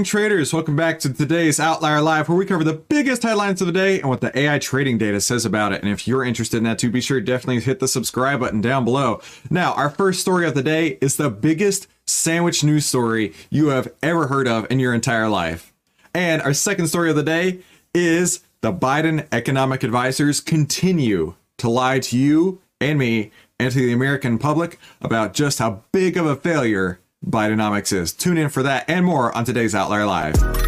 morning, traders. Welcome back to today's OVTLYR Live, where we cover the biggest headlines of the day and what the AI trading data says about it. And if you're interested in that too, be sure to definitely hit the subscribe button down below. Now, our first story of the day is the biggest sandwich news story you have ever heard of in your entire life. And our second story of the day is the Biden economic advisors continue to lie to you and me and to the American public about just how big of a failure Bidenomics is. Tune in for that and more on today's OVTLYR Live.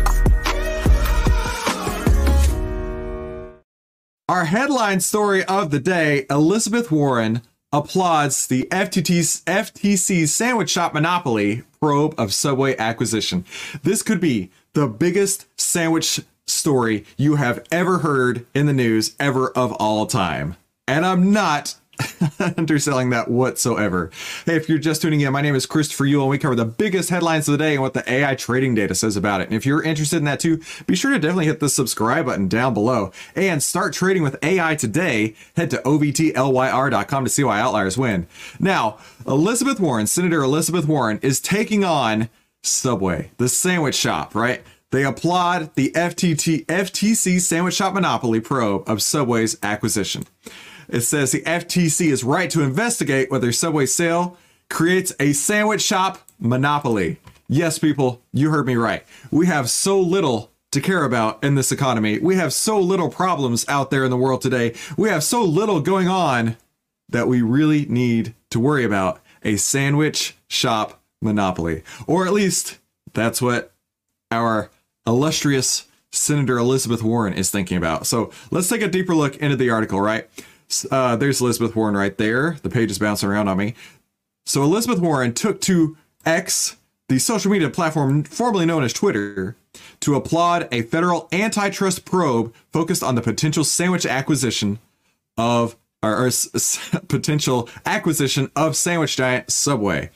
Our headline story of the day Elizabeth Warren applauds the FTT's, sandwich shop monopoly probe of Subway acquisition. This could be the biggest sandwich story you have ever heard in the news ever of all time. And I'm not underselling that whatsoever. Hey, if you're just tuning in, my name is Christopher Uhl, and we cover the biggest headlines of the day and what the AI trading data says about it. And if you're interested in that too, be sure to definitely hit the subscribe button down below and start trading with AI today. Head to ovtlyr.com to see why outliers win. Now, Elizabeth Warren, Senator Elizabeth Warren, is taking on Subway, the sandwich shop, right? They applaud the FTT, FTC sandwich shop monopoly probe of Subway's acquisition. It says the FTC is right to investigate whether Subway sale creates a sandwich shop monopoly. Yes, people, you heard me right. We have so little to care about in this economy. We have so little problems out there in the world today. We have so little going on that we really need to worry about a sandwich shop monopoly. Or at least that's what our illustrious Senator Elizabeth Warren is thinking about. So let's take a deeper look into the article, right? Uh, there's Elizabeth Warren right there. The page is bouncing around on me. So Elizabeth Warren took to X, the social media platform formerly known as Twitter, to applaud a federal antitrust probe focused on the potential sandwich acquisition of or, or s- potential acquisition of sandwich giant Subway.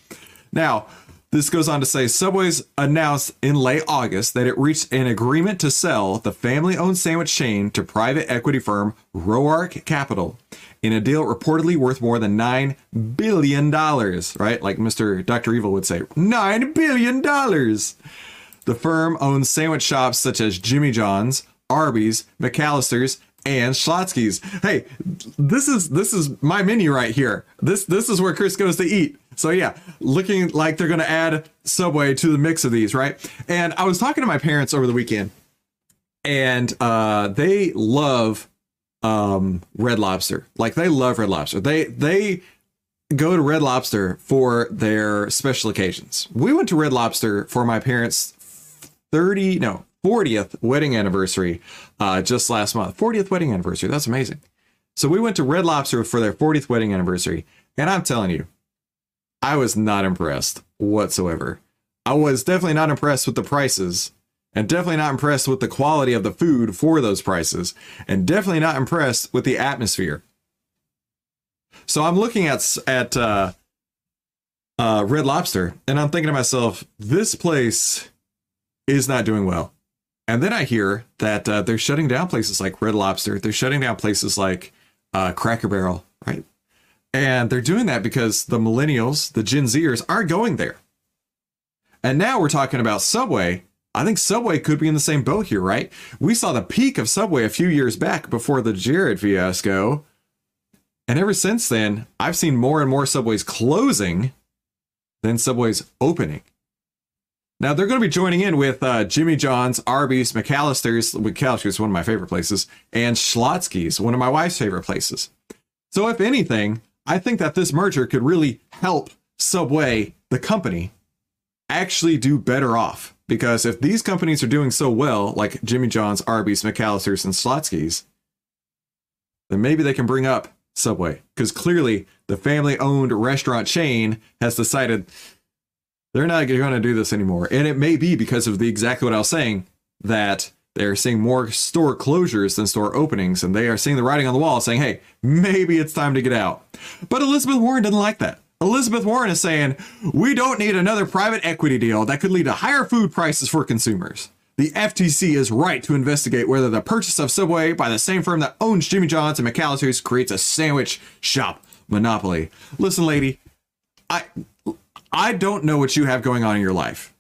Now, this goes on to say Subway's announced in late August that it reached an agreement to sell the family owned sandwich chain to private equity firm Roark Capital in a deal reportedly worth more than $9 billion, right? Like Mr. Dr. Evil would say, $9 billion. The firm owns sandwich shops such as Jimmy John's, Arby's, McAllister's, and Schlotzsky's. Hey, this is this is my menu right here. This this is where Chris goes to eat. So yeah, looking like they're gonna add Subway to the mix of these, right? And I was talking to my parents over the weekend, and uh, they love um, Red Lobster. Like they love Red Lobster. They they go to Red Lobster for their special occasions. We went to Red Lobster for my parents' 30 no 40th wedding anniversary uh, just last month. 40th wedding anniversary. That's amazing. So we went to Red Lobster for their 40th wedding anniversary, and I'm telling you, I was not impressed whatsoever. I was definitely not impressed with the prices, and definitely not impressed with the quality of the food for those prices, and definitely not impressed with the atmosphere. So I'm looking at at uh, uh, Red Lobster, and I'm thinking to myself, this place is not doing well. And then I hear that uh, they're shutting down places like Red Lobster. They're shutting down places like uh, Cracker Barrel, right? And they're doing that because the millennials, the Gen Zers, are going there. And now we're talking about Subway. I think Subway could be in the same boat here, right? We saw the peak of Subway a few years back before the Jared fiasco. And ever since then, I've seen more and more Subways closing than Subways opening. Now they're going to be joining in with uh, Jimmy John's, Arby's, McAllister's. McAllister's one of my favorite places, and Schlotzsky's, one of my wife's favorite places. So if anything, I think that this merger could really help Subway, the company, actually do better off. Because if these companies are doing so well, like Jimmy John's, Arby's, McAllister's, and Schlotzsky's, then maybe they can bring up Subway. Because clearly the family owned restaurant chain has decided they're not going to do this anymore. And it may be because of the exactly what I was saying that they're seeing more store closures than store openings, and they are seeing the writing on the wall saying, hey, maybe it's time to get out. But Elizabeth Warren doesn't like that. Elizabeth Warren is saying, we don't need another private equity deal that could lead to higher food prices for consumers. The FTC is right to investigate whether the purchase of Subway by the same firm that owns Jimmy John's and McAllister's creates a sandwich shop monopoly. Listen, lady, I I don't know what you have going on in your life.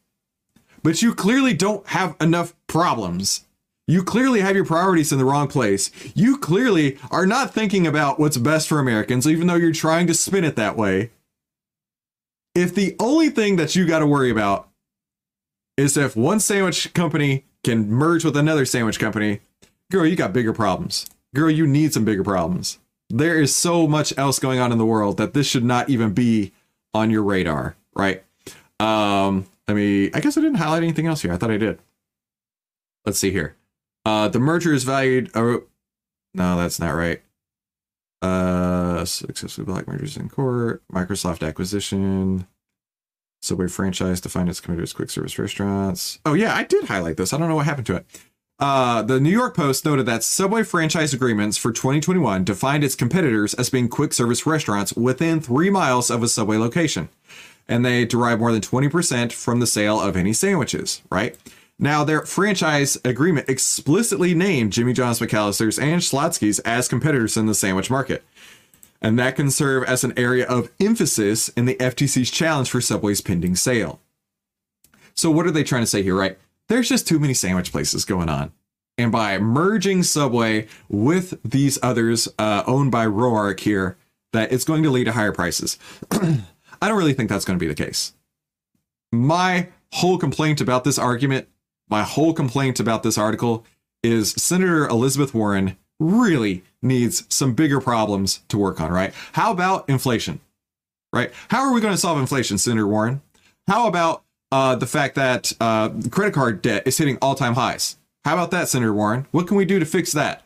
but you clearly don't have enough problems. You clearly have your priorities in the wrong place. You clearly are not thinking about what's best for Americans, even though you're trying to spin it that way. If the only thing that you got to worry about is if one sandwich company can merge with another sandwich company, girl, you got bigger problems. Girl, you need some bigger problems. There is so much else going on in the world that this should not even be on your radar, right? Um, I mean, I guess I didn't highlight anything else here. I thought I did. Let's see here. Uh, the merger is valued. Oh, no, that's not right. Uh, successful black mergers in court. Microsoft acquisition. Subway franchise to find its quick service restaurants. Oh yeah, I did highlight this. I don't know what happened to it. Uh, the New York Post noted that Subway franchise agreements for 2021 defined its competitors as being quick service restaurants within three miles of a Subway location. And they derive more than 20% from the sale of any sandwiches, right? Now, their franchise agreement explicitly named Jimmy John's McAllister's and Schlotzsky's as competitors in the sandwich market. And that can serve as an area of emphasis in the FTC's challenge for Subway's pending sale. So, what are they trying to say here, right? There's just too many sandwich places going on. And by merging Subway with these others uh, owned by Roark here, that it's going to lead to higher prices. I don't really think that's going to be the case. My whole complaint about this argument, my whole complaint about this article is Senator Elizabeth Warren really needs some bigger problems to work on, right? How about inflation? Right? How are we going to solve inflation, Senator Warren? How about uh, the fact that uh, credit card debt is hitting all-time highs? How about that, Senator Warren? What can we do to fix that?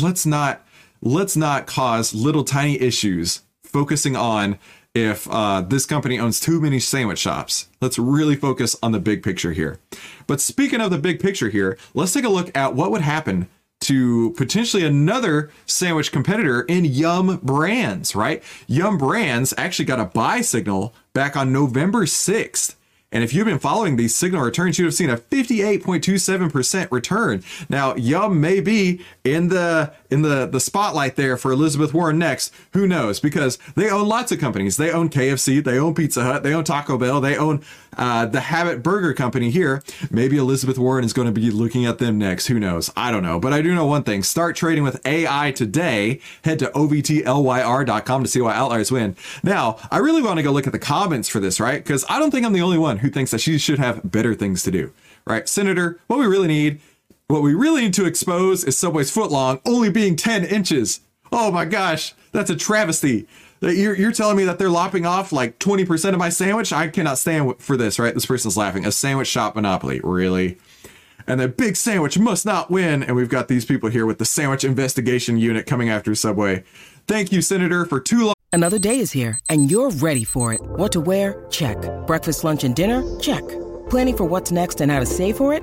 Let's not let's not cause little tiny issues focusing on if uh, this company owns too many sandwich shops. Let's really focus on the big picture here. But speaking of the big picture here, let's take a look at what would happen to potentially another sandwich competitor in Yum Brands, right? Yum Brands actually got a buy signal back on November 6th and if you've been following these signal returns, you'd have seen a 58.27% return. Now, Yum may be in the in the, the spotlight there for Elizabeth Warren next. Who knows? Because they own lots of companies. They own KFC, they own Pizza Hut, they own Taco Bell, they own uh, the Habit Burger Company here. Maybe Elizabeth Warren is going to be looking at them next. Who knows? I don't know. But I do know one thing. Start trading with AI today. Head to ovtlyr.com to see why outliers win. Now, I really want to go look at the comments for this, right? Because I don't think I'm the only one who thinks that she should have better things to do, right? Senator, what we really need, what we really need to expose is Subway's footlong only being 10 inches. Oh my gosh, that's a travesty. You're, you're telling me that they're lopping off like 20% of my sandwich? I cannot stand for this, right? This person's laughing. A sandwich shop monopoly, really? And the big sandwich must not win. And we've got these people here with the sandwich investigation unit coming after Subway. Thank you, Senator, for too long. Another day is here, and you're ready for it. What to wear? Check. Breakfast, lunch, and dinner? Check. Planning for what's next and how to save for it?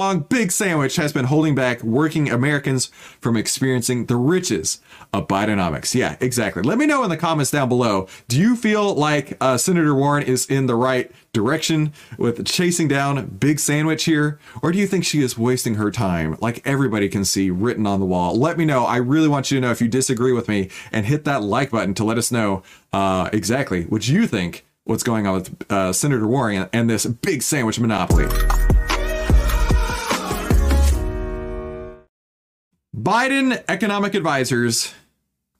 long big sandwich has been holding back working Americans from experiencing the riches of Bidenomics. Yeah, exactly. Let me know in the comments down below. Do you feel like uh, Senator Warren is in the right direction with chasing down Big Sandwich here? Or do you think she is wasting her time like everybody can see written on the wall? Let me know. I really want you to know if you disagree with me and hit that like button to let us know uh, exactly what you think what's going on with uh, Senator Warren and this Big Sandwich monopoly. Biden economic advisors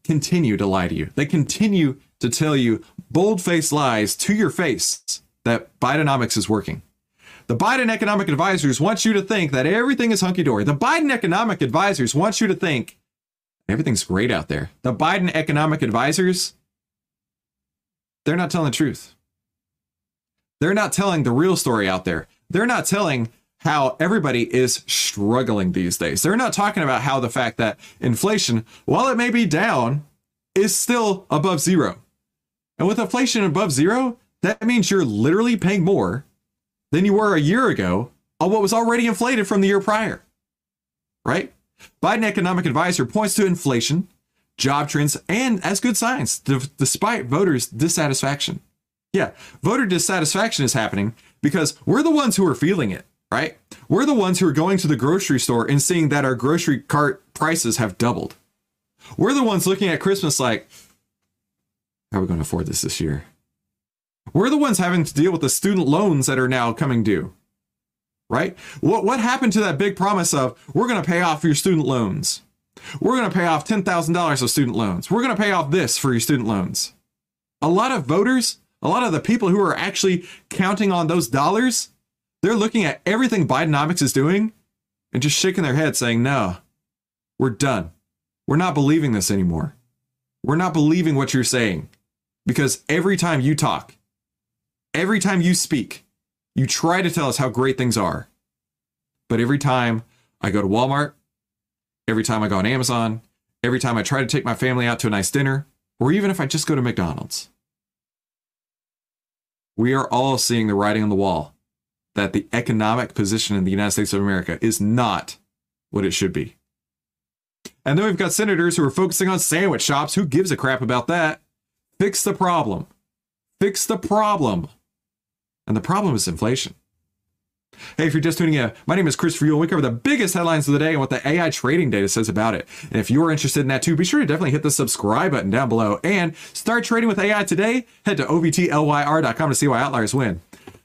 continue to lie to you. They continue to tell you bold faced lies to your face that Bidenomics is working. The Biden economic advisors want you to think that everything is hunky dory. The Biden economic advisors want you to think Everything's great out there. The Biden economic advisors, they're not telling the truth. They're not telling the real story out there. They're not telling how everybody is struggling these days. They're not talking about how the fact that inflation, while it may be down, is still above zero. And with inflation above zero, that means you're literally paying more than you were a year ago on what was already inflated from the year prior. Right? Biden economic advisor points to inflation, job trends, and as good signs, despite voters' dissatisfaction. Yeah, voter dissatisfaction is happening because we're the ones who are feeling it, right? We're the ones who are going to the grocery store and seeing that our grocery cart prices have doubled. We're the ones looking at Christmas like, how are we going to afford this this year? We're the ones having to deal with the student loans that are now coming due. Right? What what happened to that big promise of we're going to pay off your student loans? We're going to pay off $10,000 of student loans. We're going to pay off this for your student loans. A lot of voters, a lot of the people who are actually counting on those dollars, they're looking at everything Bidenomics is doing and just shaking their head saying, "No. We're done. We're not believing this anymore. We're not believing what you're saying." Because every time you talk, every time you speak, you try to tell us how great things are. But every time I go to Walmart, every time I go on Amazon, every time I try to take my family out to a nice dinner, or even if I just go to McDonald's, we are all seeing the writing on the wall that the economic position in the United States of America is not what it should be. And then we've got senators who are focusing on sandwich shops. Who gives a crap about that? Fix the problem. Fix the problem. And the problem is inflation. Hey, if you're just tuning in, my name is Chris Uhl. We cover the biggest headlines of the day and what the AI trading data says about it. And if you're interested in that too, be sure to definitely hit the subscribe button down below and start trading with AI today. Head to ovtlyr.com to see why outliers win.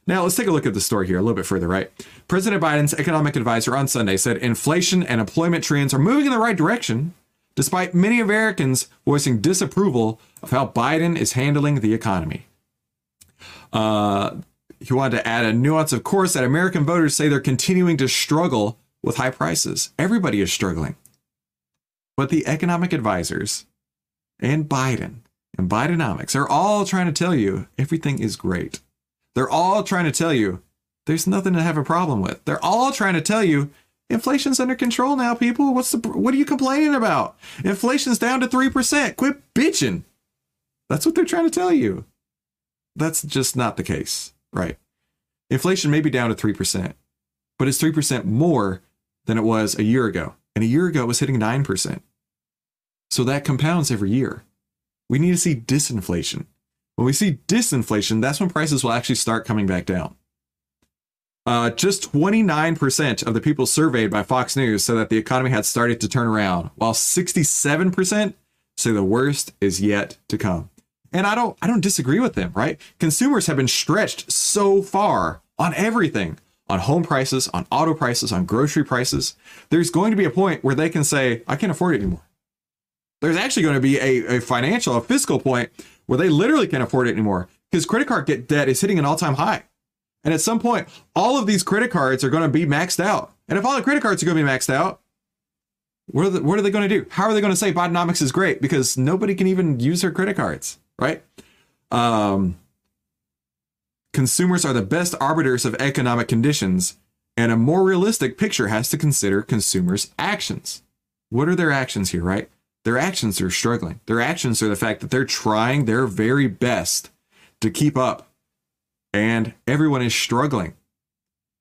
Now, let's take a look at the story here a little bit further, right? President Biden's economic advisor on Sunday said inflation and employment trends are moving in the right direction, despite many Americans voicing disapproval of how Biden is handling the economy. Uh, he wanted to add a nuance, of course, that American voters say they're continuing to struggle with high prices. Everybody is struggling. But the economic advisors and Biden and Bidenomics are all trying to tell you everything is great. They're all trying to tell you there's nothing to have a problem with. They're all trying to tell you inflation's under control now, people. What's the what are you complaining about? Inflation's down to 3%. Quit bitching. That's what they're trying to tell you. That's just not the case, right? Inflation may be down to 3%, but it's 3% more than it was a year ago. And a year ago it was hitting 9%. So that compounds every year. We need to see disinflation. When we see disinflation, that's when prices will actually start coming back down. Uh, just 29% of the people surveyed by Fox News said that the economy had started to turn around, while 67% say the worst is yet to come. And I don't I don't disagree with them, right? Consumers have been stretched so far on everything, on home prices, on auto prices, on grocery prices. There's going to be a point where they can say, I can't afford it anymore. There's actually going to be a, a financial, a fiscal point where they literally can't afford it anymore because credit card debt is hitting an all-time high. And at some point, all of these credit cards are going to be maxed out. And if all the credit cards are going to be maxed out, what are, the, what are they going to do? How are they going to say Bidenomics is great? Because nobody can even use their credit cards, right? Um, consumers are the best arbiters of economic conditions, and a more realistic picture has to consider consumers' actions. What are their actions here, right? Their actions are struggling. Their actions are the fact that they're trying their very best to keep up, and everyone is struggling.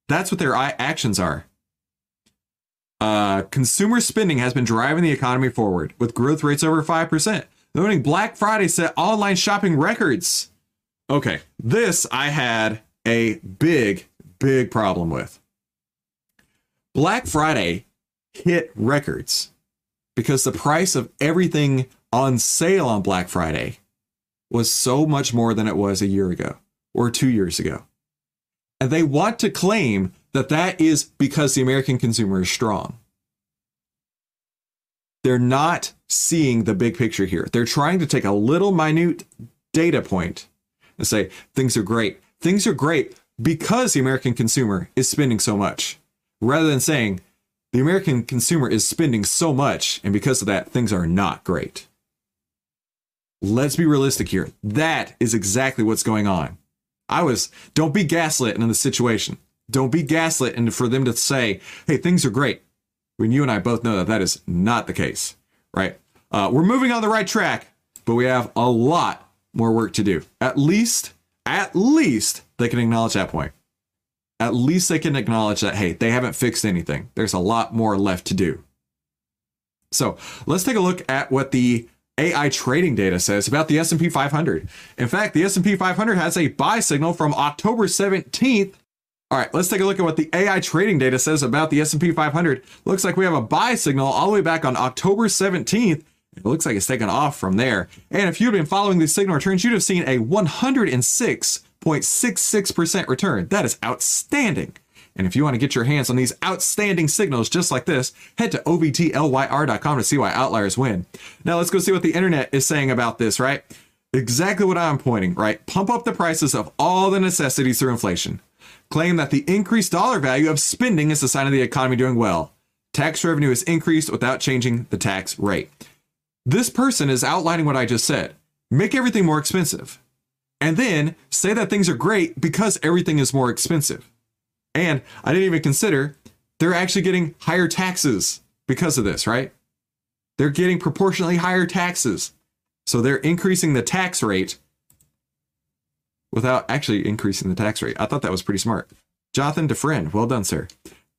That's what their actions are. Uh, consumer spending has been driving the economy forward, with growth rates over 5%. Noting Black Friday set online shopping records. Okay, this I had a big, big problem with. Black Friday hit records because the price of everything on sale on Black Friday was so much more than it was a year ago or two years ago. And they want to claim that that is because the American consumer is strong. They're not seeing the big picture here. They're trying to take a little minute data point and say things are great. Things are great because the American consumer is spending so much, rather than saying The American consumer is spending so much, and because of that, things are not great. Let's be realistic here. That is exactly what's going on. I was, don't be gaslit in the situation. Don't be gaslit and for them to say, hey, things are great. When you and I both know that that is not the case, right? Uh, we're moving on the right track, but we have a lot more work to do. At least, at least they can acknowledge that point at least they can acknowledge that hey they haven't fixed anything. There's a lot more left to do. So let's take a look at what the ai trading data says about the s&p 500 in fact the s&p 500 has a buy signal from october 17th all right let's take a look at what the ai trading data says about the s&p 500 looks like we have a buy signal all the way back on october 17th it looks like it's taken off from there. And if you've been following the signal returns you'd have seen a 106 0.66% return. That is outstanding. And if you want to get your hands on these outstanding signals just like this, head to ovtlyr.com to see why outliers win. Now let's go see what the internet is saying about this, right? Exactly what I'm pointing, right? Pump up the prices of all the necessities through inflation. Claim that the increased dollar value of spending is a sign of the economy doing well. Tax revenue is increased without changing the tax rate. This person is outlining what I just said. Make everything more expensive and then say that things are great because everything is more expensive. And I didn't even consider they're actually getting higher taxes because of this, right? They're getting proportionally higher taxes. So they're increasing the tax rate without actually increasing the tax rate. I thought that was pretty smart. Jonathan DeFriend, well done, sir.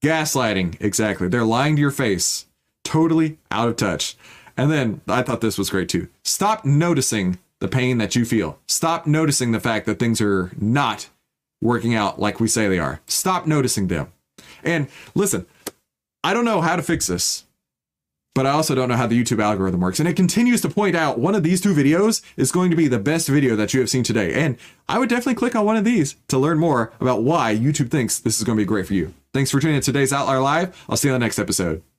Gaslighting, exactly. They're lying to your face, totally out of touch. And then I thought this was great too. Stop noticing the pain that you feel. Stop noticing the fact that things are not working out like we say they are. Stop noticing them. And listen, I don't know how to fix this, but I also don't know how the YouTube algorithm works. And it continues to point out one of these two videos is going to be the best video that you have seen today. And I would definitely click on one of these to learn more about why YouTube thinks this is going to be great for you. Thanks for tuning in to today's OVTLYR Live. I'll see you on the next episode.